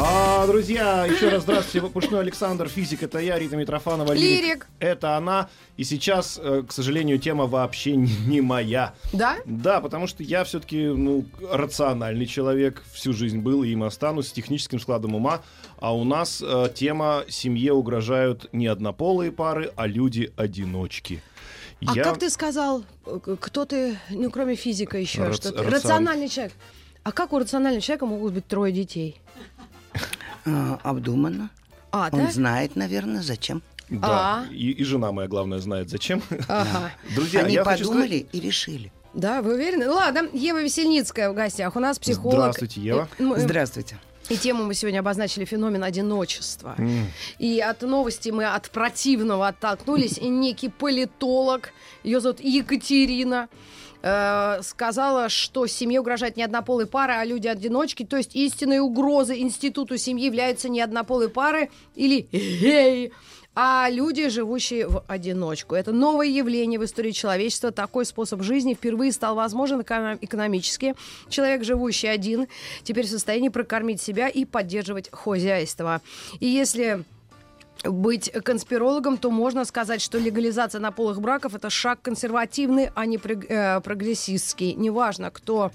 А, друзья, еще раз здравствуйте. Пушной Александр, физик, это я, Рита Митрофанова. Лирик. Это она. И сейчас, э, к сожалению, тема вообще не, моя. Да? Да, потому что я все-таки ну, рациональный человек, всю жизнь был и им останусь, с техническим складом ума. А у нас э, тема «Семье угрожают не однополые пары, а люди-одиночки». А Я- как ты сказал, э, кто ты, ну, кроме физика еще, Рац- что ты? рацион- Рациональный человек. А как у рационального человека могут быть трое детей? А, обдуманно. А, Он да? знает, наверное, зачем. Да, А. и, и жена моя, главное, знает зачем. Ага. Друзья, Они я хочу сказать- подумали и решили. Да, вы уверены? Ну, Ладно, Ева Весельницкая в гостях. У нас психолог. Здравствуйте, Ева. И, мы- Здравствуйте. и тему мы сегодня обозначили феномен одиночества. И от новости мы от противного оттолкнулись. И некий политолог, ее зовут Екатерина, э, сказала, что семье угрожает не однополые пары, а люди-одиночки. То есть истинной угрозой институту семьи являются не однополые пары или геи, а люди, живущие в одиночку. Это новое явление в истории человечества. Такой способ жизни впервые стал возможен эко- экономически. Человек, живущий один, теперь в состоянии прокормить себя и поддерживать хозяйство. И если быть конспирологом, то можно сказать, что легализация наполых браков это шаг консервативный, а не э, прогрессистский. Неважно, кто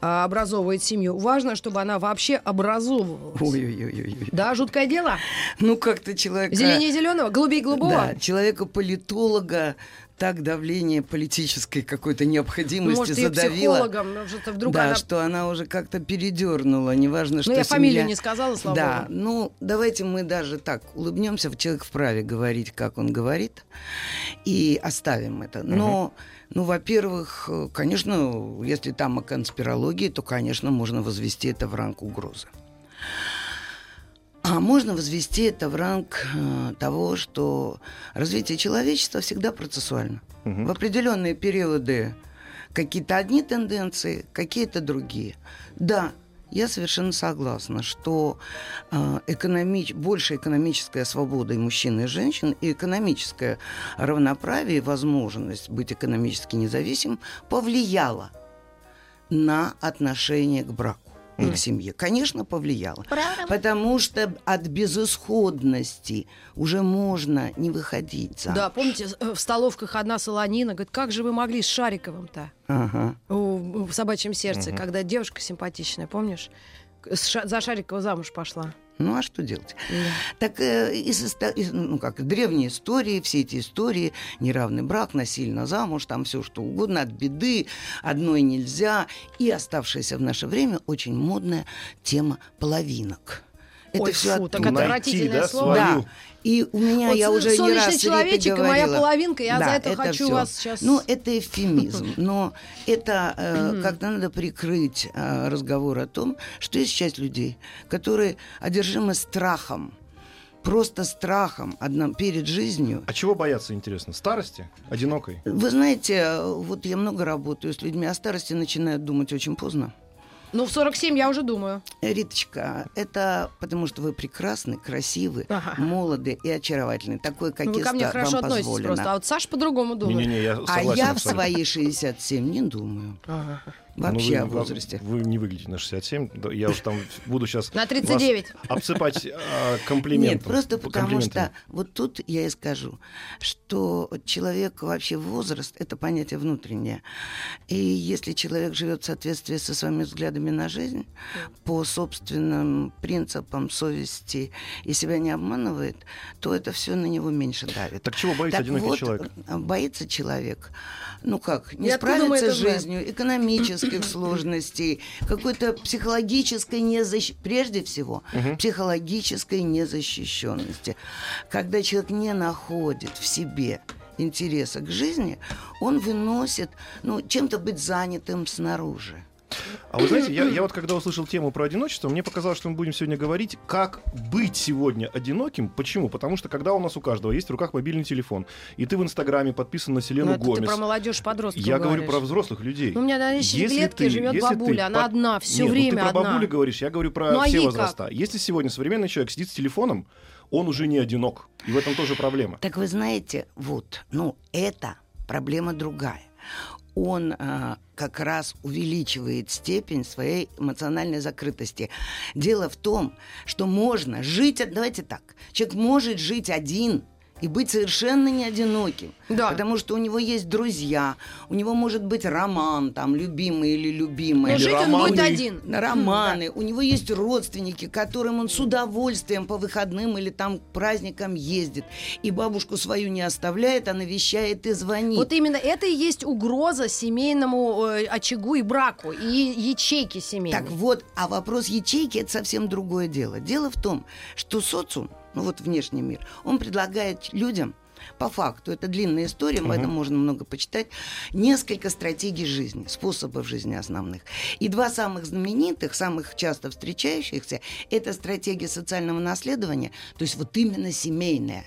э, образовывает семью, важно, чтобы она вообще образовывалась. Ой-ой-ой. Да, жуткое дело. Ну, как-то человека... Зеленее зеленого, голубей голубого. Да, человека-политолога так давление политической какой-то необходимости Может, ее задавило. ну, что-то вдруг да, она... что она уже как-то передернула, неважно, что Ну, я семья- фамилию не сказала, слава Да, богу. ну, давайте мы даже так улыбнемся, человек вправе говорить, как он говорит, и оставим это. Но, ну, во-первых, конечно, если там о конспирологии, то, конечно, можно возвести это в ранг угрозы. А можно возвести это в ранг э, того, что развитие человечества всегда процессуально. Мгм. В определенные периоды какие-то одни тенденции, какие-то другие. Да, я совершенно согласна, что э, экономич- больше экономическая свобода и мужчин, и женщин, и экономическое равноправие, и возможность быть экономически независимым повлияла на отношение к браку и к семье. Конечно, повлияло. Потому что от безысходности уже можно не выходить замуж. Да, помните, э, в столовках одна солонина говорит, как же вы могли с Шариковым-то Ага. в собачьем сердце, когда девушка симпатичная, помнишь? За Шарикова замуж пошла. Ну а что делать? Так э, из, из- ну как древние истории, все эти истории, неравный брак, насильно замуж, там все что угодно, от беды, одной нельзя. И оставшаяся в наше время очень модная тема половинок. Это Ой, всё фу, оттуда. так Найти, отвратительное да, слово. Да. И у меня Вот я уже не солнечный раз человечек и моя говорила. половинка, я за Да, это хочу всё. вас сейчас- Ну, это эвфемизм, но это э, как-то надо прикрыть э, разговор о том, что есть часть людей, которые одержимы страхом, просто страхом одном перед жизнью. А чего бояться, интересно? Старости? Одинокой? Вы знаете, э, вот я много работаю с людьми, о старости начинают думать очень поздно. Ну, в 47 я уже думаю. Риточка, это потому что вы прекрасны, красивы, Ага. молоды и очаровательны. Такой, Ну, какие вы ко мне хорошо вам относитесь позволено. просто. А вот Саша по-другому думает. Не-не-не, я А я в свои 67 не думаю. Ага. Вообще Ну, о вы, возрасте. Вы не выглядите на 67. Да, Я уж там буду сейчас На 39. обсыпать а, комплиментом. Нет, просто потому что вот тут я и скажу, что человек вообще возраст это понятие внутреннее. И если человек живет в соответствии со своими взглядами на жизнь, по собственным принципам совести и себя не обманывает, то это все на него меньше давит. Так чего боится одинокий вот, человек? э, Боится человек. Ну как, не И откуда мы справиться это с экономических сложностей, какой-то психологической незащищенности, прежде всего, психологической незащищенности. Когда человек не находит в себе интереса к жизни, он выносит, ну, чем-то быть занятым снаружи. А вы знаете, я, я вот когда услышал тему про одиночество, мне показалось, что мы будем сегодня говорить, как быть сегодня одиноким. Почему? Потому что когда у нас у каждого есть в руках мобильный телефон, и ты в Инстаграме подписан на Селену Ну, это Гомес. ты про молодежь подростков Я говорю говоришь. про взрослых людей. Ну, у меня на ты- живет если ты бабуля, она под- одна, все Нет, ну время ты про одна. бабулю говоришь, я говорю про Ну, а все возраста. Если сегодня современный человек сидит с телефоном, он уже не одинок. И в этом тоже проблема. Так вы знаете, вот, ну, это проблема другая. Он а, как раз увеличивает степень своей эмоциональной закрытости. Дело в том, что можно жить, давайте так, человек может жить один и быть совершенно не одиноким. Да. Потому что у него есть друзья, у него может быть роман, там, любимый или любимая. Но Или жить он будет романы. один. Романы. У него есть родственники, к которым он с удовольствием по выходным или там к праздникам ездит. И бабушку свою не оставляет, а навещает и звонит. Вот именно это и есть угроза семейному э, очагу и браку, и ячейке семейной. Так вот, а вопрос ячейки это совсем другое дело. Дело в том, что социум, ну вот внешний мир, он предлагает людям по факту, это длинная история, об этом можно много почитать, несколько стратегий жизни, способов жизни основных. И два самых знаменитых, самых часто встречающихся, это стратегия социального наследования, то есть вот именно семейная.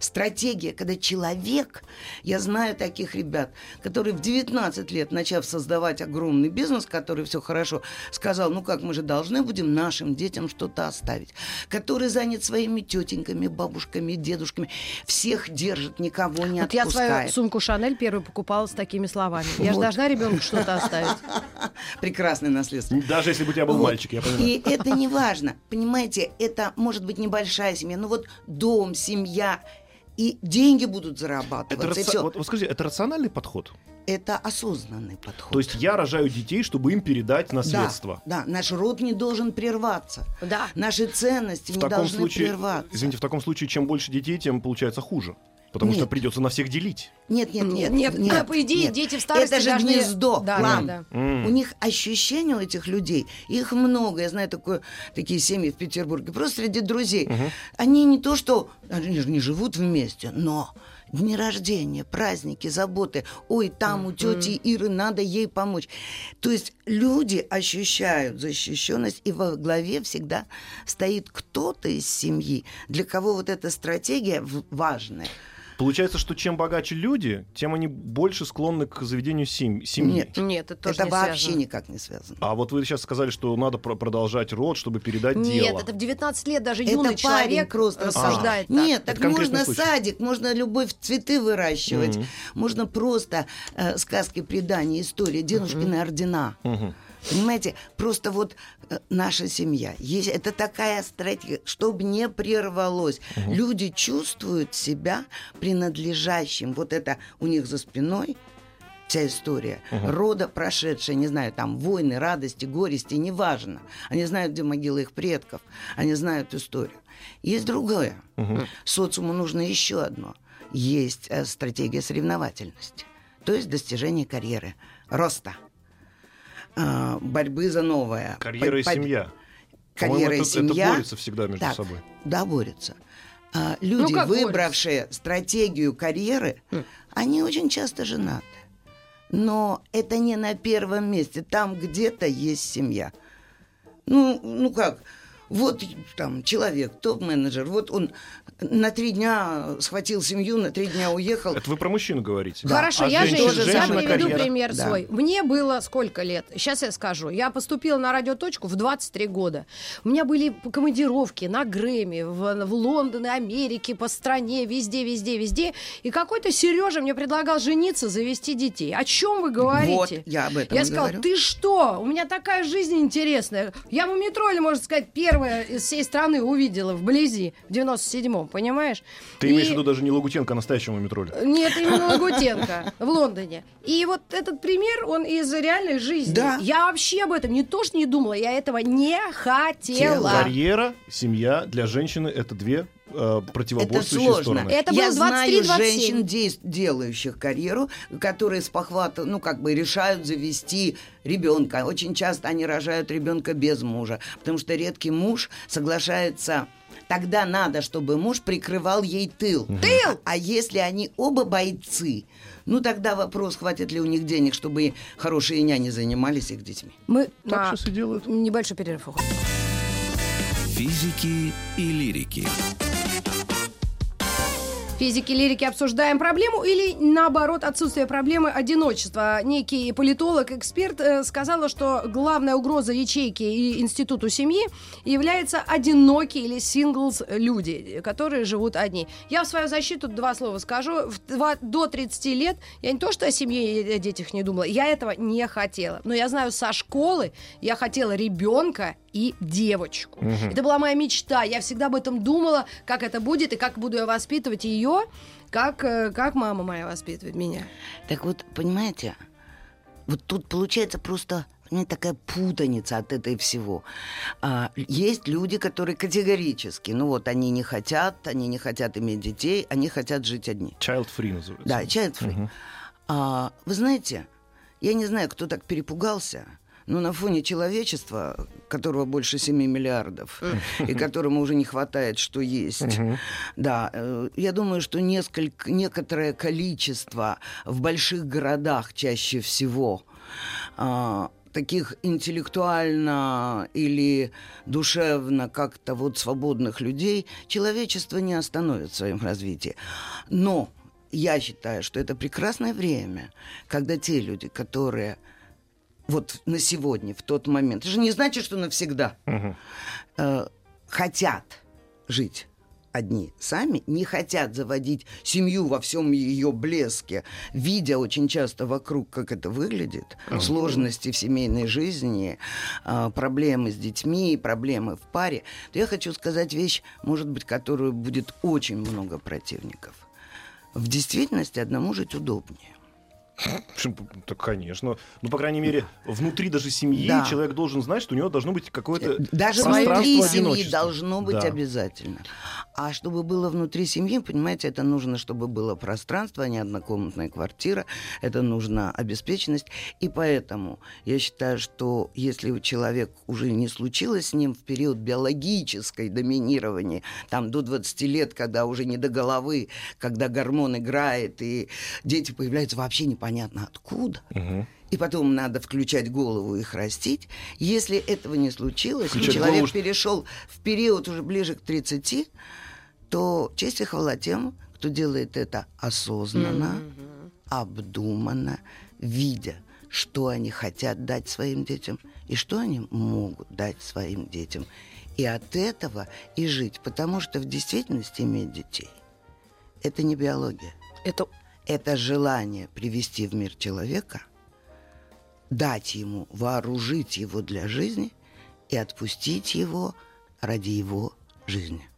Стратегия, когда человек, я знаю таких ребят, которые в 19 лет, начав создавать огромный бизнес, который все хорошо, сказал, ну как мы же должны будем нашим детям что-то оставить, который занят своими тетеньками, бабушками, дедушками, всех держит, никого не Вот я свою отпускает. сумку Шанель первую покупала с такими словами. Я же Вот. должна ребенку что-то оставить. Прекрасное наследство. Даже если бы у тебя был Вот. мальчик, я понимаю. И это не важно. Понимаете, это может быть небольшая семья, но вот дом, семья, и деньги будут Это, зарабатываться, и раци- все. вот, вот скажите, это рациональный подход? Это осознанный подход. То есть я рожаю детей, чтобы им передать наследство. Да, да, наш род не должен прерваться. Да. Наши ценности В не таком должны случае, прерваться. извините, в таком случае, чем больше детей, тем получается хуже. Потому что Нет. придется на всех делить. Нет, нет, нет, Нет, нет. а по идее, нет. дети в старости Это же должны- гнездо, Да, да, М. У них ощущения у этих людей, их много. Я знаю такое, такие семьи в Петербурге, просто среди друзей. Они не то, что они же не живут вместе, но дни рождения, праздники, заботы. Ой, там у тети Иры надо ей помочь. То есть люди ощущают защищенность, и во главе всегда стоит кто-то из семьи, для кого вот эта стратегия важная. Получается, что чем богаче люди, тем они больше склонны к заведению сем- семьи. Нет. Нет, это тоже это не вообще связано. никак не связано. А вот вы сейчас сказали, что надо про- продолжать род, чтобы передать Нет, дело. это в 19 лет даже Это юный человек просто рассуждает так. Нет, Это так можно случай. садик, можно любовь цветы выращивать, Мгм. можно просто э, сказки, предания, истории, дедушкины ордена. Мгм. Понимаете, просто вот э, наша семья, есть, это такая стратегия, чтобы не прервалось. Люди чувствуют себя принадлежащим. Вот это у них за спиной вся история рода прошедшая, не знаю, там войны, радости, горести, неважно. Они знают, где могила их предков, они знают историю. Есть другое. Социуму нужно еще одно. Есть э, стратегия соревновательности, то есть достижение карьеры, роста, а, борьбы за новое. Карьера и По- по- семья. Карьера и это, семья. это борются всегда между Так, собой. Да, борются. А, люди, Ну, выбравшие стратегию карьеры, они очень часто женаты. Но это не на первом месте. Там где-то есть семья. Ну, ну как? Вот там человек, топ-менеджер, вот он на три дня схватил семью, на три дня уехал. Это вы про мужчину говорите. Хорошо, А я женщина- женщина, я приведу карьера. пример Да. свой. Мне было сколько лет? Сейчас я скажу. Я поступила на радиоточку в 23 года. У меня были командировки на Грэмми, в, в Лондон, и Америке, по стране, везде, везде, везде. И какой-то Сережа мне предлагал жениться, завести детей. О чем вы говорите? Вот, я об этом Я сказала, говорю. ты что? У меня такая жизнь интересная. Я в метро, или, можно сказать, первая из всей страны увидела вблизи в 97-м, понимаешь? Ты имеешь И- в виду даже не Лагутенко, а настоящему метроле. нет, именно Лагутенко в Лондоне. И вот этот пример, он из реальной жизни. Да. Я вообще об этом не то что не думала, я этого не хотела. Тела. Карьера, семья для женщины это две э, Это противоборствующие сложно. стороны. Это Я было знаю 23-27. женщин, делающих карьеру, которые с похвата, ну, как бы решают завести ребенка. Очень часто они рожают ребенка без мужа, потому что редкий муж соглашается Тогда надо, чтобы муж прикрывал ей тыл. Тыл! А если они оба бойцы, Ну тогда вопрос, хватит ли у них денег, чтобы хорошие няни занимались их детьми. Мы Так на сейчас и делают. небольшой перерыв. Физики и лирики. Физики, лирики обсуждаем проблему или, наоборот, отсутствие проблемы одиночества. Некий политолог, эксперт э, сказала, что главная угроза ячейки и институту семьи является одинокие или синглс люди, которые живут одни. Я в свою защиту два слова скажу. В два- до 30 лет я не то, что о семье и о детях не думала, я этого не хотела. Но я знаю, со школы я хотела ребенка и девочку. Это была моя мечта. Я всегда об этом думала, как это будет и как буду я воспитывать ее, как, э, как мама моя воспитывает меня. Так вот, понимаете, вот тут получается просто понимаете, такая путаница от этого всего. А, есть люди, которые категорически, ну вот они не хотят, они не хотят иметь детей, они хотят жить одни. Child free называется. Да, child free. А, вы знаете, я не знаю, кто так перепугался, но на фоне человечества, которого больше 7 миллиардов, и которому уже не хватает, что есть, да, э, я думаю, что несколько, некоторое количество в больших городах чаще всего а, таких интеллектуально или душевно как-то вот свободных людей человечество не остановит в своем развитии. Но я считаю, что это прекрасное время, когда те люди, которые вот на сегодня, в тот момент, это же не значит, что навсегда, э, хотят жить одни сами, не хотят заводить семью во всем ее блеске, видя очень часто вокруг, как это выглядит, сложности в семейной жизни, а, проблемы с детьми, проблемы в паре, то я хочу сказать вещь, может быть, которую будет очень много противников. В действительности одному жить удобнее. Так, конечно. Ну, по крайней мере, внутри даже семьи Да. человек должен знать, что у него должно быть какое-то Даже пространство внутри семьи должно быть Да. обязательно. А чтобы было внутри семьи, понимаете, это нужно, чтобы было пространство, а не однокомнатная квартира. Это нужна обеспеченность. И поэтому я считаю, что если у человека уже не случилось с ним в период биологической доминирования, там до 20 лет, когда уже не до головы, когда гормон играет, и дети появляются вообще непонятно откуда, Мгм. и потом надо включать голову и их растить. Если этого не случилось, и Включать человек голову, перешел в период уже ближе к 30, то честь и хвала тем, кто делает это осознанно, обдуманно, видя, что они хотят дать своим детям и что они могут дать своим детям. И от этого и жить, потому что в действительности иметь детей – это не биология Это это желание привести в мир человека, дать ему, вооружить его для жизни и отпустить его ради его жизни.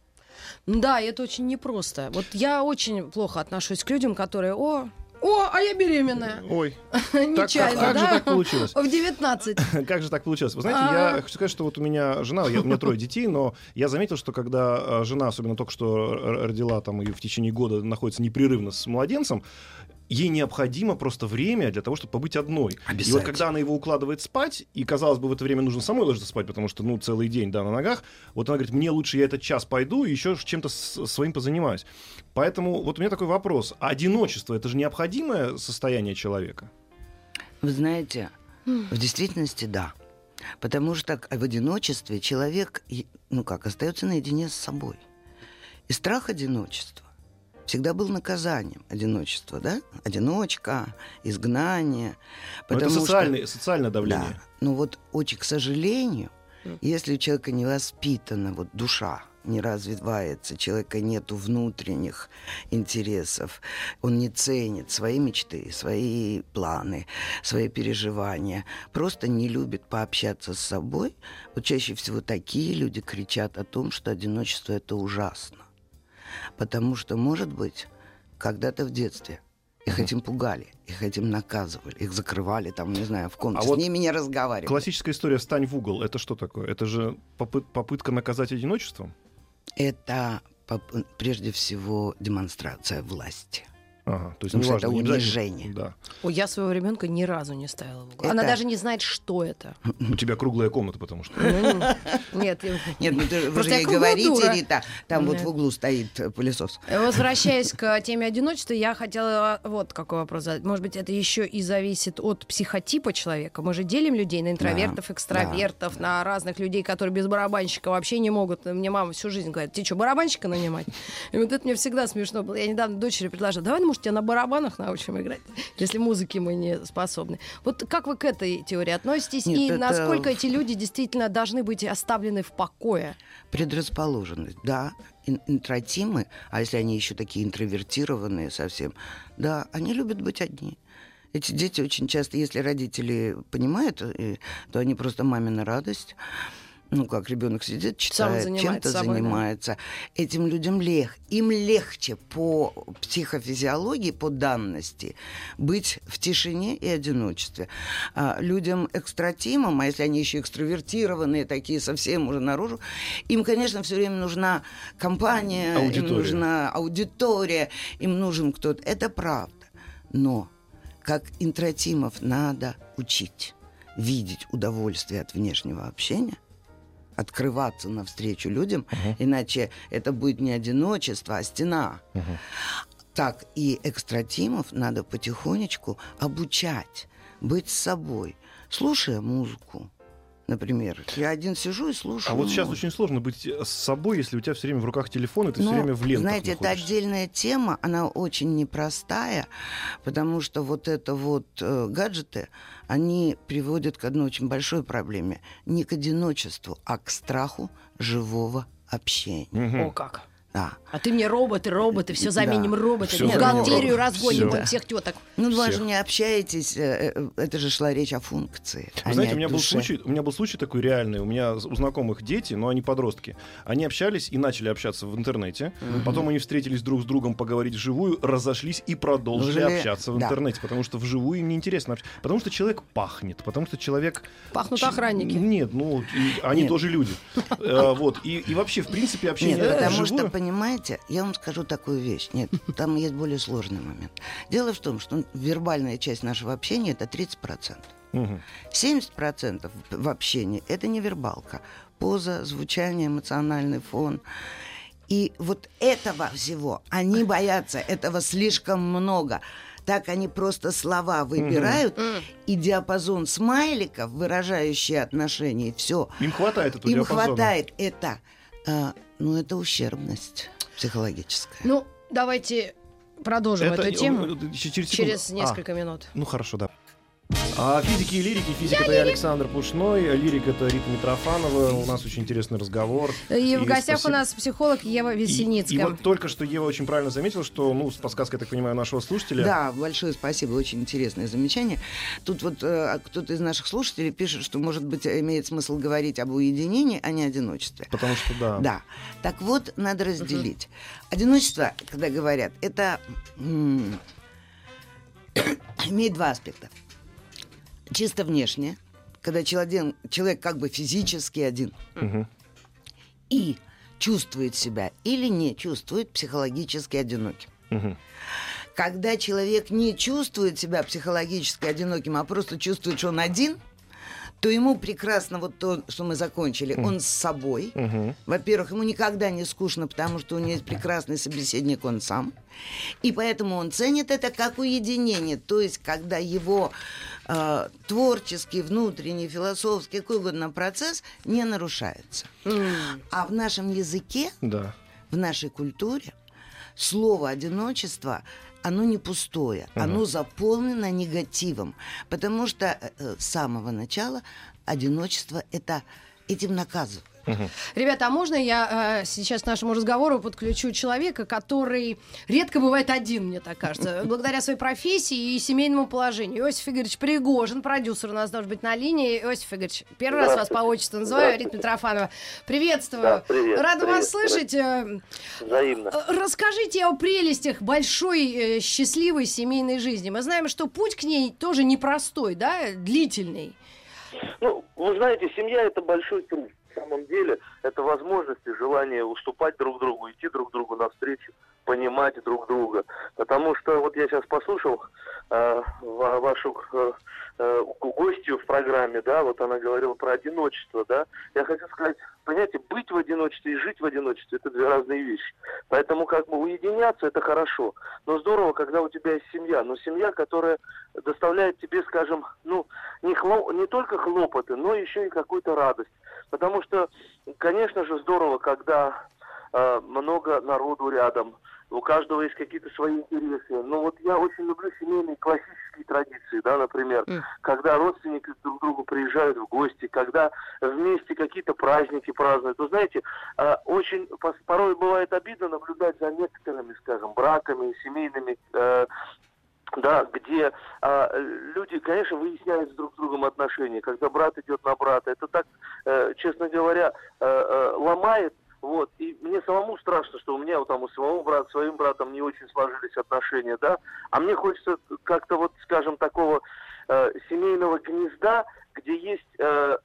Да, это очень непросто. Вот я очень плохо отношусь к людям, которые, о, о, а я беременная. Ой, Нечаянно, как же да? так получилось? В 19. Как же так получилось? Вы знаете, А. я хочу сказать, что вот у меня жена, я- у меня трое детей, но я заметил, что когда э, жена, особенно только что родила, там, и в течение года находится непрерывно с младенцем, ей необходимо просто время для того, чтобы побыть одной. И вот Обязательно. когда она его укладывает спать, и, казалось бы, в это время нужно самой ложиться спать, потому что, ну, целый день, да, на ногах, вот она говорит, мне лучше я этот час пойду и еще чем-то своим позанимаюсь. Поэтому вот у меня такой вопрос. Одиночество — это же необходимое состояние человека? Вы знаете, в действительности да. Потому что в одиночестве человек, ну как, остается наедине с собой. И страх одиночества всегда был наказанием одиночества, да? Одиночка, изгнание. Но это Потому что- социальное, социальное давление. Да. Но вот очень, к сожалению, если у человека не воспитана вот душа, не развивается, человека нету внутренних интересов, он не ценит свои мечты, свои планы, свои переживания, просто не любит пообщаться с собой, вот чаще всего такие люди кричат о том, что одиночество это ужасно. Потому что, может быть, когда-то в детстве их этим пугали, их этим наказывали, их закрывали там, не знаю, в комнате, А вот с ними не разговаривали. Классическая история «Встань в угол» — это что такое? Это же попы- попытка наказать одиночеством? Это прежде всего демонстрация власти. Ага, то есть Потому что неважно, это не унижение. Да. Ой, я своего ребенка ни разу не ставила в угол. Она Это- даже не знает, что это. У тебя круглая комната, потому что. Ну, Нет, Нет, ну ты, вы же говорите. Рита, там вот в углу стоит э, пылесос. Возвращаясь к теме одиночества, я хотела вот какой вопрос задать. Может быть, это еще и зависит от психотипа человека. Мы же делим людей на интровертов, экстравертов, на разных людей, которые без барабанщика вообще не могут. Мне мама всю жизнь говорит, ты что, барабанщика нанимать? И вот это мне всегда смешно было. Я недавно дочери предложила, давай, ну, может, тебя на барабанах научим играть, если музыки мы не способны. Вот как вы к этой теории относитесь? Нет, и это- насколько эти люди действительно должны быть оставлены в покое? Предрасположенность, да. Ин- интротимы, а если они еще такие интровертированные совсем, да, они любят быть одни. Эти дети очень часто, если родители понимают, э, то они просто мамина радость. Ну, как ребенок сидит, читает, занимается чем-то собой, да. занимается. Этим людям лег, им легче по психофизиологии, по данности быть в тишине и одиночестве. А людям экстратимам, а если они еще экстравертированные, такие совсем уже наружу, им, конечно, все время нужна компания, им Аудитория. нужна аудитория, им нужен кто-то. Это правда. Но как интратимов надо учить видеть удовольствие от внешнего общения, открываться навстречу людям, иначе это будет не одиночество, а стена. Так и экстратимов надо потихонечку обучать быть с собой, слушая музыку. Например, я один сижу и слушаю. А вот сейчас очень сложно быть с собой, если у тебя все время в руках телефон, и ты все Ну, время в лентах Знаете, это находишься. отдельная тема, она очень непростая, потому что вот это вот э, гаджеты, они приводят к одной очень большой проблеме. Не к одиночеству, а к страху живого общения. Мгм. О, как! Да. А ты мне роботы, роботы, все Да. заменим роботы, Всё бухгалтерию заменим разгоним, вот всех теток. Ну, вы Всех. же не общаетесь, э, э, это же шла речь о функции. а Вы не знаете, у меня был случай, у меня был случай такой реальный. У меня у знакомых дети, но они подростки. Они общались и начали общаться в интернете. Потом они встретились друг с другом поговорить вживую, разошлись и продолжили Уже- общаться в да. интернете, потому что вживую им неинтересно. общ- Потому что человек пахнет, потому что человек Пахнут Ч- охранники. Нет, ну они Нет. тоже люди. Э, Вот и вообще в принципе общение Нет, потому что, понимаете, я вам скажу такую вещь. Нет, там есть более сложный момент. Дело в том, что вербальная часть нашего общения это 30%. Мгм. 70% в общении это не вербалка. Поза, звучание, эмоциональный фон. И вот этого всего они боятся, этого слишком много. Так они просто слова выбирают, и диапазон смайликов, выражающие отношения, все. Им хватает этого Им диапазона. хватает это. а, ну, это ущербность психологическая. Ну, давайте продолжим Это- эту тему э, через секунду. через А, несколько минут. Ну хорошо, да. А физики и лирики. Физик это я Александр Пушной, а лирик это Рита Митрофанова. У нас очень интересный разговор. И в гостях у спасибо. нас психолог Ева И, Весельницкая. и вот только что Ева очень правильно заметила, что, ну, с подсказкой, я так понимаю, нашего слушателя. Да, большое спасибо, очень интересное замечание. Тут вот э, кто-то из наших слушателей пишет, что, может быть, имеет смысл говорить об уединении, а не одиночестве. Потому что, да. Да. Так вот, надо разделить. Одиночество, когда говорят, это м, имеет два аспекта. Чисто внешне, когда человек, человек как бы физически один Мгм. и чувствует себя или не чувствует психологически одиноким. Мгм. Когда человек не чувствует себя психологически одиноким, а просто чувствует, что он один, то ему прекрасно вот то, что мы закончили, он с собой. Мгм. Во-первых, ему никогда не скучно, потому что у него есть прекрасный собеседник, он сам. И поэтому он ценит это как уединение. То есть, когда его э, творческий, внутренний, философский, какой угодно процесс не нарушается. А в нашем языке Да. в нашей культуре слово одиночество оно не пустое, оно заполнено негативом, потому что э, э, с самого начала одиночество это этим наказывают. Ребята, а можно я э, сейчас к нашему разговору подключу человека, который редко бывает один, мне так кажется, благодаря своей профессии и семейному положению. Иосиф Игоревич Пригожин, продюсер у нас должен быть на линии. Иосиф Игоревич, первый раз вас по отчеству называю, Рита Митрофанова. Приветствую. Да, привет, Рада привет, вас слышать. Э, Взаимно. э, Расскажите о прелестях большой э, счастливой семейной жизни. Мы знаем, что путь к ней тоже непростой, да, длительный. Ну, вы знаете, семья это большой труд. Самом деле, это возможность и желание уступать друг другу, идти друг другу навстречу. Понимать друг друга. Потому что вот я сейчас послушал э, ва- вашу э, э, гостью в программе, да, вот она говорила про одиночество, да. Я хочу сказать, понимаете, быть в одиночестве и жить в одиночестве это две разные вещи. Поэтому как бы уединяться это хорошо. Но здорово, когда у тебя есть семья. Но семья, которая доставляет тебе, скажем, ну, не, хло- не только хлопоты, но еще и какую-то радость. Потому что, конечно же, здорово, когда много народу рядом, у каждого есть какие-то свои интересы. Но вот я очень люблю семейные классические традиции, да, например, Мгм. когда родственники друг к другу приезжают в гости, когда вместе какие-то праздники празднуют. Вы знаете, э, очень порой бывает обидно наблюдать за некоторыми, скажем, браками, семейными э, да, где а, люди, конечно, выясняют с друг с другом отношения, когда брат идет на брата. Это так, э, честно говоря, э, э, ломает. Вот. И мне самому страшно, что у меня вот там у своего брата, своим братом не очень сложились отношения, да. А мне хочется как-то вот, скажем, такого э, семейного гнезда, где есть э,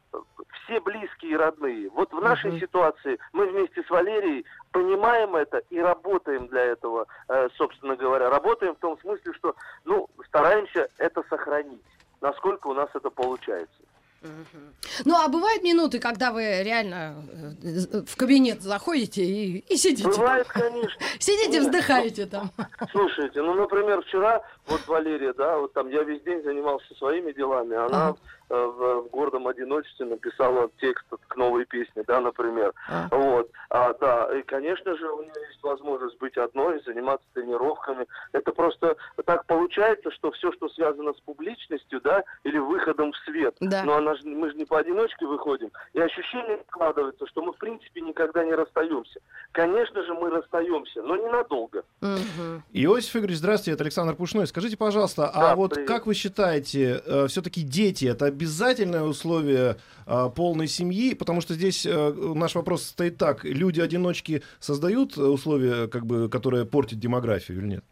все близкие и родные. Вот в нашей Мгм. ситуации мы вместе с Валерией понимаем это и работаем для этого, э, собственно говоря. Работаем в том смысле, что ну, стараемся это сохранить, насколько у нас это получается. Ну, а бывают минуты, когда вы реально э, в кабинет заходите и, и сидите. Бывает, конечно. Сидите, вздыхаете там. Слушайте, ну, например, вчера, вот Валерия, да, вот там я весь день занимался своими делами, она в, в гордом одиночестве написала текст к новой песне, да, например. А. Вот, а, да, и, конечно же, у нее есть возможность быть одной, заниматься тренировками. Это просто так получается, что все, что связано с публичностью, да, или выходом в свет, Да. но она ж- мы же не поодиночке выходим, и ощущение складывается, что мы, в принципе, никогда не расстаемся. Конечно же, мы расстаемся, но ненадолго. Мгм. Иосиф Игоревич, здравствуйте, это Александр Пушной. Скажите, пожалуйста, а Да, вот привет. как вы считаете, все-таки дети это обязательное условие э, полной семьи? Потому что здесь э, наш вопрос стоит так: люди-одиночки создают условия, как бы, которые портят демографию или нет?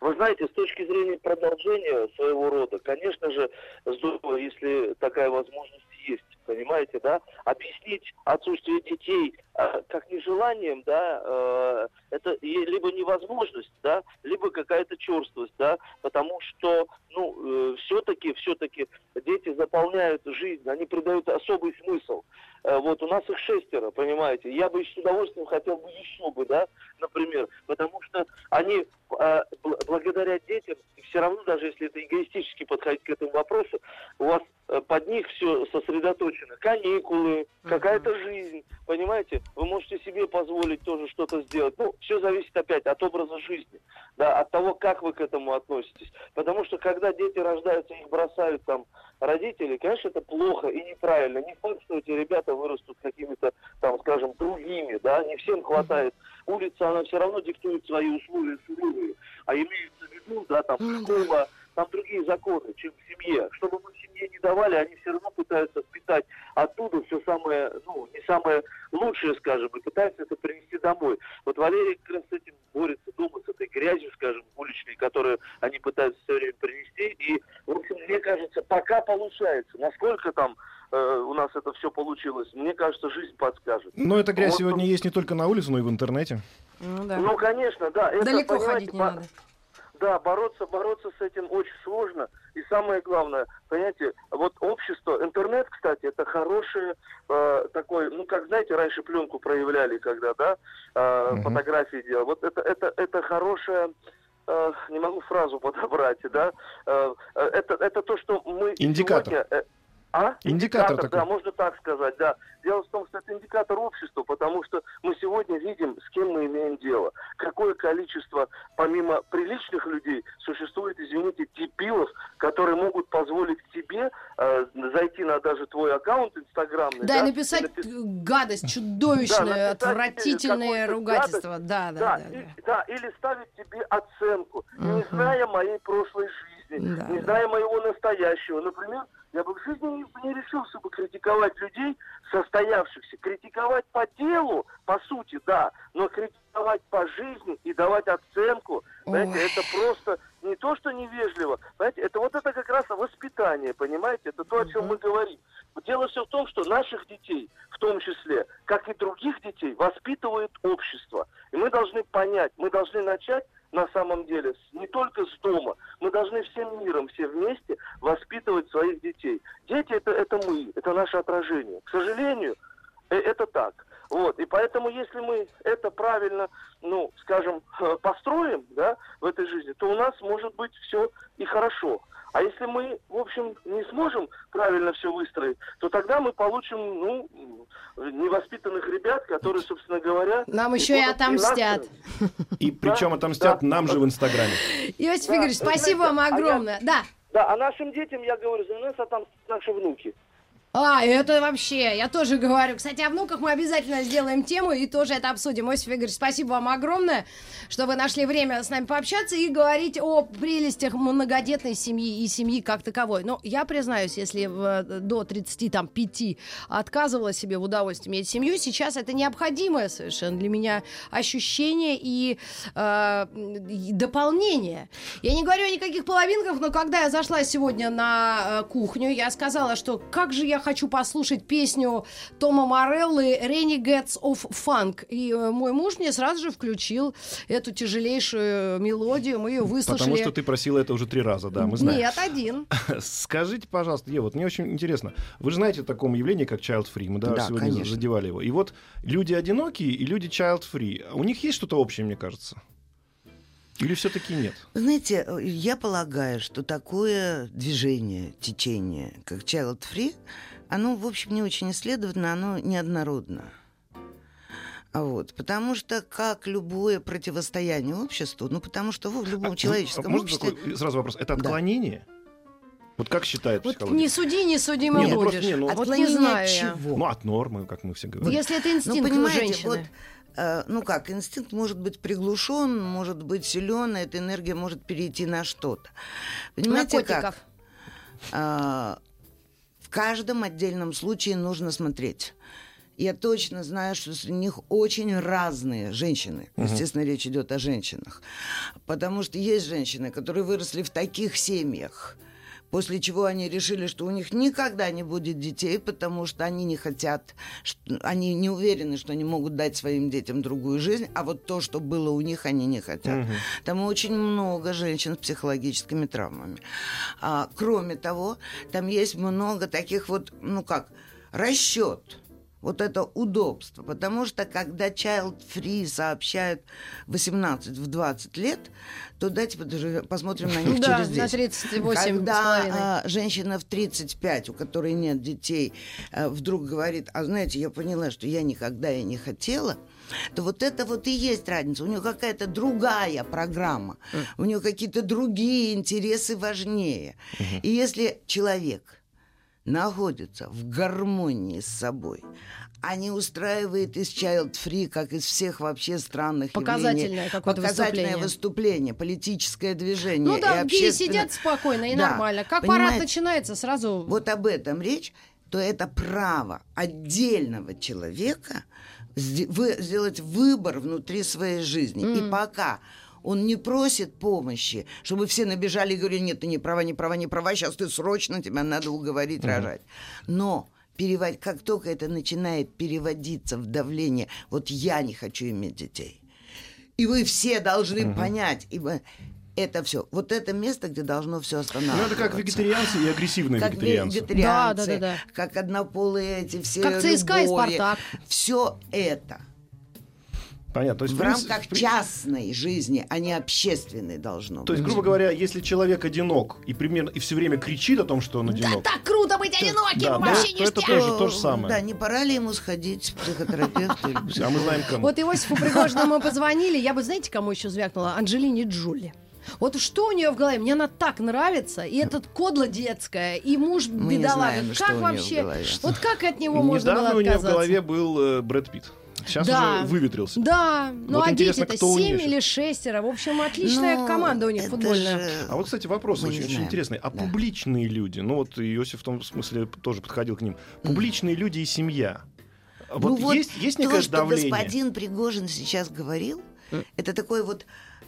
Вы знаете, с точки зрения продолжения своего рода, конечно же, здорово, если такая возможность есть, понимаете, да? Объяснить отсутствие детей э, как нежеланием, да, э, это либо невозможность, да, либо какая-то черствость, да, потому что, ну, все-таки, все-таки дети заполняют жизнь, они придают особый смысл. Э, вот у нас их шестеро, понимаете, я бы с удовольствием хотел бы еще бы, да, например, потому что они э, бл- благодаря детям, все равно, даже если это эгоистически подходить к этому вопросу, у вас э, под них все сосредоточено. Каникулы, какая-то жизнь, понимаете? Вы можете себе позволить тоже что-то сделать. Ну, все зависит опять от образа жизни, да, от того, как вы к этому относитесь. Потому что когда дети рождаются, их бросают там родители, конечно, это плохо и неправильно. Не факт, что эти ребята вырастут какими-то, там, скажем, другими, да, не всем хватает. Улица, она все равно диктует свои условия суровые. А имеется в виду, да, там, Ну школа, там другие законы, чем в семье. Что бы мы в семье не давали, они все равно пытаются впитать оттуда все самое, ну, не самое лучшее, скажем, и пытаются это принести домой. Вот Валерий как раз с этим борется дома, с этой грязью, скажем, уличной, которую они пытаются все время принести. И, в общем, мне кажется, пока получается. Насколько там э, у нас это все получилось, мне кажется, жизнь подскажет. Но эта грязь Вот сегодня есть не только на улице, но и в интернете. Ну да. Ну, конечно, да. Это, Далеко ходить не по- надо. Да, бороться, бороться с этим очень сложно. И самое главное, понимаете, вот общество, интернет, кстати, это хорошее э, такой, ну, как знаете, раньше пленку проявляли, когда, да, э, Мгм. фотографии делали. Вот это, это, это хорошее, э, не могу фразу подобрать, да, э, э, это, это то, что мы Индикатор. сегодня, а? Индикатор да, такой. можно так сказать, да. Дело в том, что это индикатор общества, потому что мы сегодня видим, с кем мы имеем дело. Какое количество, помимо приличных людей, существует, извините, типилов, которые могут позволить тебе э, зайти на даже твой аккаунт инстаграмный. Да, и и написать напи- э, гадость чудовищную, Да, отвратительное ругательство. Да, да, да, да. да. и- да, или ставить тебе оценку, не Мгм. зная моей прошлой жизни, Да, не да. зная моего настоящего. Например, я бы в жизни не, не решился бы критиковать людей, состоявшихся. Критиковать по делу, по сути, да, но критиковать по жизни и давать оценку, знаете, Ой. это просто не то, что невежливо, знаете, это вот это как раз воспитание, понимаете, это то, о чем мы говорим. Дело все в том, что наших детей, в том числе, как и других детей, воспитывает общество. И мы должны понять, мы должны начать на самом деле не только с дома, мы должны всем миром, все вместе воспитывать своих детей. Дети это, это мы, это наше отражение. К сожалению, э, это так. Вот, и поэтому, если мы это правильно, ну, скажем, э, построим, да, в этой жизни, то у нас может быть все и хорошо. А если мы, в общем, не сможем правильно все выстроить, то тогда мы получим, ну, невоспитанных ребят, которые, собственно говоря... Нам еще и отомстят. И причем отомстят нам же в Инстаграме. Иосиф Игоревич, спасибо вам а огромное. Да. Да, а нашим детям, я говорю, за нас, а там наши внуки. А, это вообще, я тоже говорю. Кстати, о внуках мы обязательно сделаем тему и тоже это обсудим. Иосиф Игоревич, спасибо вам огромное, что вы нашли время с нами пообщаться и говорить о прелестях многодетной семьи и семьи как таковой. Но я признаюсь, если в- до 35 отказывала себе в удовольствии иметь семью, сейчас это необходимое совершенно для меня ощущение и, э, и дополнение. Я не говорю о никаких половинках, но когда я зашла сегодня на э, кухню, я сказала, что как же я хочу послушать песню Тома Мореллы «Renegades of Funk». И э, мой муж мне сразу же включил эту тяжелейшую мелодию, мы ее выслушали. Потому что ты просила это уже три раза, да, мы знаем. Нет, один. Скажите, пожалуйста, Ева, вот мне очень интересно. Вы же знаете о таком явлении, как child free. Мы да, Да, сегодня конечно. задевали его. И вот люди одинокие и люди child free. У них есть что-то общее, мне кажется? Или все-таки нет? Знаете, я полагаю, что такое движение, течение, как Child Free, оно, в общем, не очень исследовано, оно неоднородно. А Вот, потому что как любое противостояние обществу, ну потому что в любом А, человеческом а можно обществе... такой сразу вопрос? Это Да. отклонение? Вот как считает Вот психология? не суди, не судимый Не, ну будешь. просто не, ну- вот не Отклонение знаю от чего? Ну, от нормы, как мы все говорим. Если это Ну, инстинкт у понимаете, женщины. вот, э, ну как, инстинкт может быть приглушен, может быть силен, эта энергия может перейти на что-то. Понимаете, на котиков. как? Каждом отдельном случае нужно смотреть. Я точно знаю, что среди них очень разные женщины. Естественно, речь идет о женщинах. Потому что есть женщины, которые выросли в таких семьях, после чего они решили, что у них никогда не будет детей, потому что они не хотят, они не уверены, что они могут дать своим детям другую жизнь, а вот то, что было у них, они не хотят. Там очень много женщин с психологическими травмами. А, кроме того, там есть много таких вот, ну как, расчет. Вот это удобство. Потому что когда Child Free сообщают 18 в 20 лет, то дайте посмотрим на них Да, через на 10. 38 с Когда половиной. а, женщина в 35, у которой нет детей, а, вдруг говорит, а знаете, я поняла, что я никогда и не хотела, то вот это вот и есть разница. У нее какая-то другая программа, у нее какие-то другие интересы важнее. И если человек находится в гармонии с собой, а не устраивает из Child Free, как из всех вообще странных Показательное явлений, показательное выступление. выступление, политическое движение. Ну да, и геи общественно- сидят спокойно и Да, нормально. Как понимаете? парад начинается, сразу... Вот об этом речь, то это право отдельного человека сделать выбор внутри своей жизни. И пока он не просит помощи, чтобы все набежали и говорили, нет, ты не права, не права, не права, сейчас ты срочно, тебя надо уговорить рожать. Но перевод... как только это начинает переводиться в давление, вот я не хочу иметь детей, и вы все должны понять, ибо это все, вот это место, где должно все Ну, останавливаться. это как вегетарианцы и агрессивные Как вегетарианцы. вегетарианцы, Да, да, да, да. как однополые эти все Как ЦСКА и «Спартак». Все это Понятно. То есть, в принцип- рамках в при- частной жизни, а не общественной должно То есть, быть. грубо говоря, если человек одинок и примерно и все время кричит о том, что он Да одинок, так круто быть одиноким, да, вообще да, то это тоже то же самое. Да, не пора ли ему сходить к психотерапевту? а мы знаем кому. Вот Иосифу Пригожину мы позвонили, я бы, знаете, кому еще звякнула? Анджелине Джоли. Вот что у нее в голове? Мне она так нравится. И этот кодла детская, и муж не бедолага. как в вообще? Вот как от него можно было Недавно у нее в отказаться? голове был э, Брэд Питт. Сейчас Да. уже выветрился. Да, ну Вот а интересно, дети-то кто у неё семь щас? или шестеро. В общем, отличная Ну, команда у них футбольная. же- А вот, кстати, вопрос Мы очень, очень интересный. А Да. публичные люди, ну вот Иосиф в том смысле тоже подходил к ним. Публичные люди и семья. Вот Ну вот есть, есть то, некое что давление? господин Пригожин сейчас говорил, это такой вот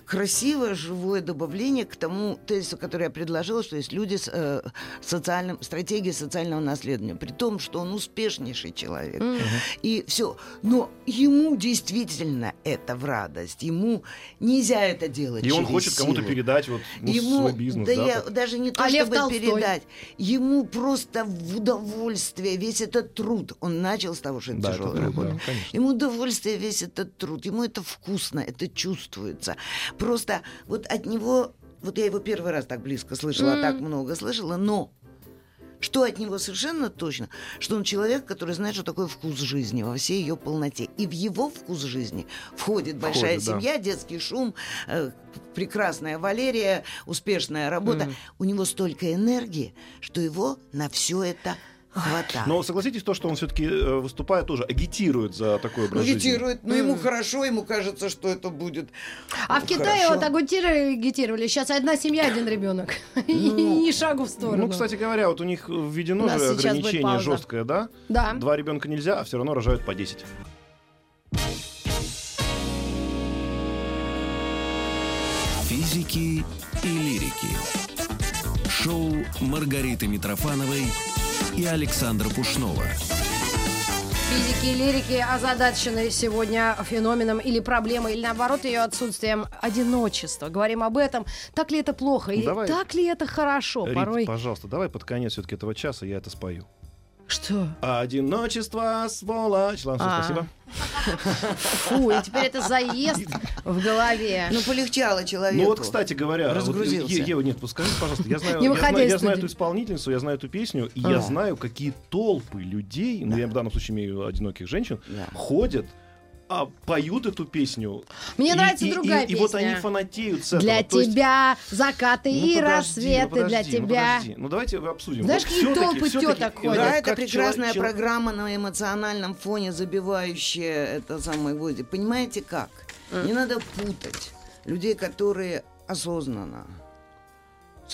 красивое, живое добавление к тому тезису, который я предложила, что есть люди с э, социальным, стратегией социального наследования, при том, что он успешнейший человек. Мгм. И все. Но ему действительно это в радость. Ему нельзя это делать И он хочет кому-то передать вот ну, Ему, свой бизнес. да, да, я так. даже не то, А чтобы Толстой? передать. Ему просто в удовольствие весь этот труд. Он начал с того, что это Да, это тяжелая работа. конечно. Ему удовольствие весь этот труд. Ему это вкусно, это чувствуется. Просто вот от него, вот я его первый раз так близко слышала, а М. так много слышала, но что от него совершенно точно, что он человек, который знает, что такое вкус жизни во всей ее полноте. И в его вкус жизни входит большая Входит, да. семья, детский шум, э, прекрасная Валерия, успешная работа. Мгм. У него столько энергии, что его на все это хватает. Но согласитесь, то, что он все-таки выступает тоже, агитирует за такой образ жизни. Агитирует, но ему хорошо, ему кажется, что это будет. А в Китае Хорошо. вот агитировали. Сейчас одна семья, один ребенок. И Ну, ни шагу в сторону. Ну, кстати говоря, вот у них введено У же ограничение жесткое, да? Да. Два ребенка нельзя, а все равно рожают по 10. Физики и лирики. Шоу Маргариты Митрофановой и Александра Пушнова. Физики и лирики озадачены сегодня феноменом или проблемой, или наоборот ее отсутствием одиночества. Говорим об этом. Так ли это плохо? Или Давай. так ли это хорошо? Рит, Порой... пожалуйста, давай под конец все-таки этого часа я это спою. Что? Одиночество, сволочь. Ладно, А. спасибо. Фу, и теперь это заезд в голове. Ну, полегчало человеку. Ну вот, кстати говоря, вот, Разгрузился. Е- Ева, нет, пускай, пожалуйста. Я знаю, Не я знаю, я знаю эту исполнительницу, я знаю эту песню, и А. я знаю, какие толпы людей, ну я в данном случае имею одиноких женщин, Да. ходят, а поют эту песню. Мне И- нравится и- другая и, И вот песня. они фанатеют с этого. Для То есть- тебя закаты Ну, и подожди, рассветы, ну, для подожди, ну, тебя. подожди. Ну, давайте обсудим. Знаешь, Вот какие толпы тёток да, ходят? Да, это прекрасная чело- чело- программа на эмоциональном фоне, забивающая это самое гвозди. Понимаете как? Не надо путать людей, которые осознанно,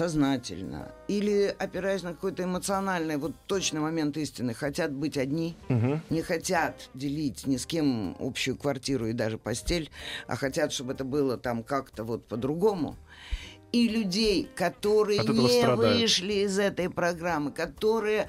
сознательно или опираясь на какой-то эмоциональный, вот точный момент истины, хотят быть одни, Мгм. не хотят делить ни с кем общую квартиру и даже постель, а хотят, чтобы это было там как-то вот по-другому. И людей, которые не страдают. вышли из этой программы, которые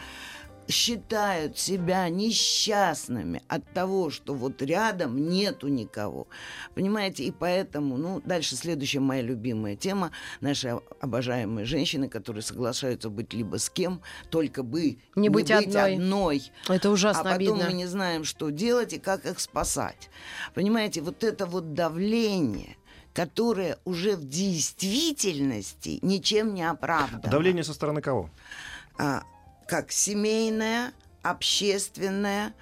считают себя несчастными от того, что вот рядом нету никого. Понимаете, и поэтому, ну, дальше следующая моя любимая тема. Наши обожаемые женщины, которые соглашаются быть либо с кем, только бы Не быть одной. одной Это ужасно а потом обидно. мы не знаем, что делать и как их спасать. Понимаете, вот это вот давление, которое уже в действительности ничем не оправдано. Давление со стороны кого? А, как семейное, общественное.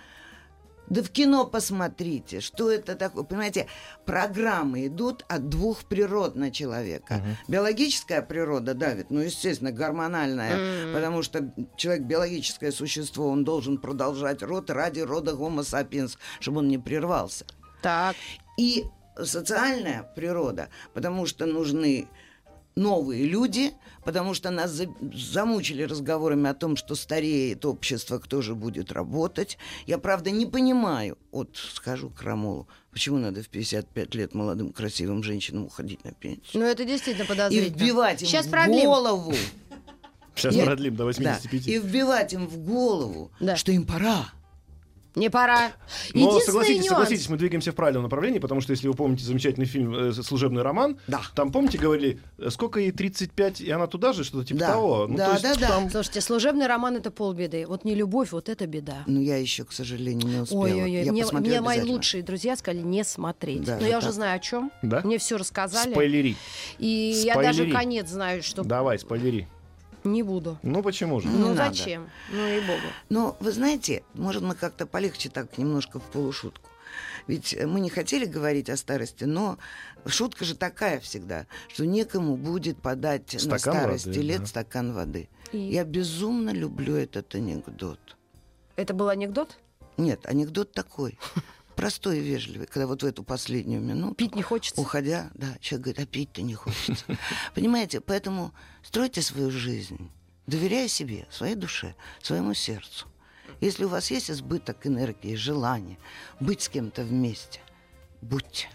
Да в кино посмотрите, что это такое. Понимаете, программы идут от двух природ на человека. Биологическая природа давит, ну, естественно, гормональная, М. потому что человек биологическое существо, он должен продолжать род ради рода Homo sapiens, чтобы он не прервался. Так. И социальная природа, потому что нужны новые люди, потому что нас за- замучили разговорами о том, что стареет общество, кто же будет работать. Я, правда, не понимаю, вот скажу Крамолу, почему надо в 55 лет молодым красивым женщинам уходить на пенсию. Ну, это действительно И подозрительно. вбивать им Сейчас в продлим. голову, Сейчас продлим до да, 85. и вбивать им в голову, Да. что им пора. Не пора. Но согласитесь, нюанс. согласитесь, мы двигаемся в правильном направлении, потому что если вы помните замечательный фильм э, «Служебный роман», Да. там, помните, говорили, э, сколько ей 35, и она туда же, что-то типа Да. того. Ну, Да, то есть да, да. там- Слушайте, служебный роман это полбеды. Вот не любовь, вот это беда. Но я еще, к сожалению, не успела. Ой-ой-ой, Я мне, мне мои лучшие друзья сказали не смотреть. Да, Но я уже так. знаю о чем. Да? Мне все рассказали. Спойлери. И я даже Спойлери. конец знаю, что Давай, спойлери. Не буду. Ну почему же? Не ну надо. зачем? Ну и богу. Но вы знаете, может, мы как-то полегче так немножко в полушутку. Ведь мы не хотели говорить о старости, но шутка же такая всегда, что некому будет подать на Стакан старости воды, лет да. стакан воды. И Я безумно люблю этот анекдот. Это был анекдот? Нет, анекдот такой. Простой и вежливый, когда вот в эту последнюю минуту, Пить не хочется? уходя, да, человек говорит, а пить-то не хочется. Понимаете, поэтому стройте свою жизнь, доверяя себе, своей душе, своему сердцу. Если у вас есть избыток энергии, желания быть с кем-то вместе, будьте.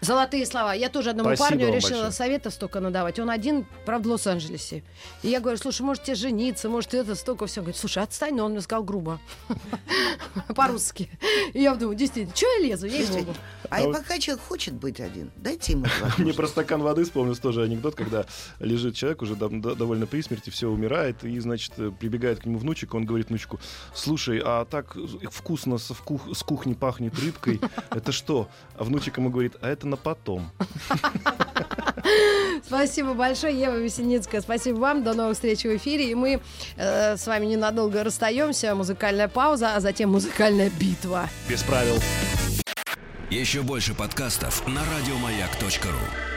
Золотые слова. Я тоже одному Спасибо парню решила большое. советов столько надавать. Он один, правда, в Лос-Анджелесе. И я говорю, слушай, может тебе жениться, может это, столько все. Говорит, слушай, отстань, но он мне сказал грубо. По-русски. И я думаю, действительно, что я лезу? Ей-богу. Действительно. А, А и вот- пока человек хочет быть один, дайте ему Мне про стакан воды вспомнился тоже анекдот, когда лежит человек уже довольно при смерти, все умирает, и, значит, э, прибегает к нему внучек, он говорит внучку, слушай, а так вкусно с кухни пахнет рыбкой, это что? А внучек ему говорит, а это на потом. Спасибо большое, Ева Весеницкая. Спасибо вам. До новых встреч в эфире. И мы э, с вами ненадолго расстаемся. Музыкальная пауза, а затем музыкальная битва. Без правил. Еще больше подкастов на радиомаяк.ру.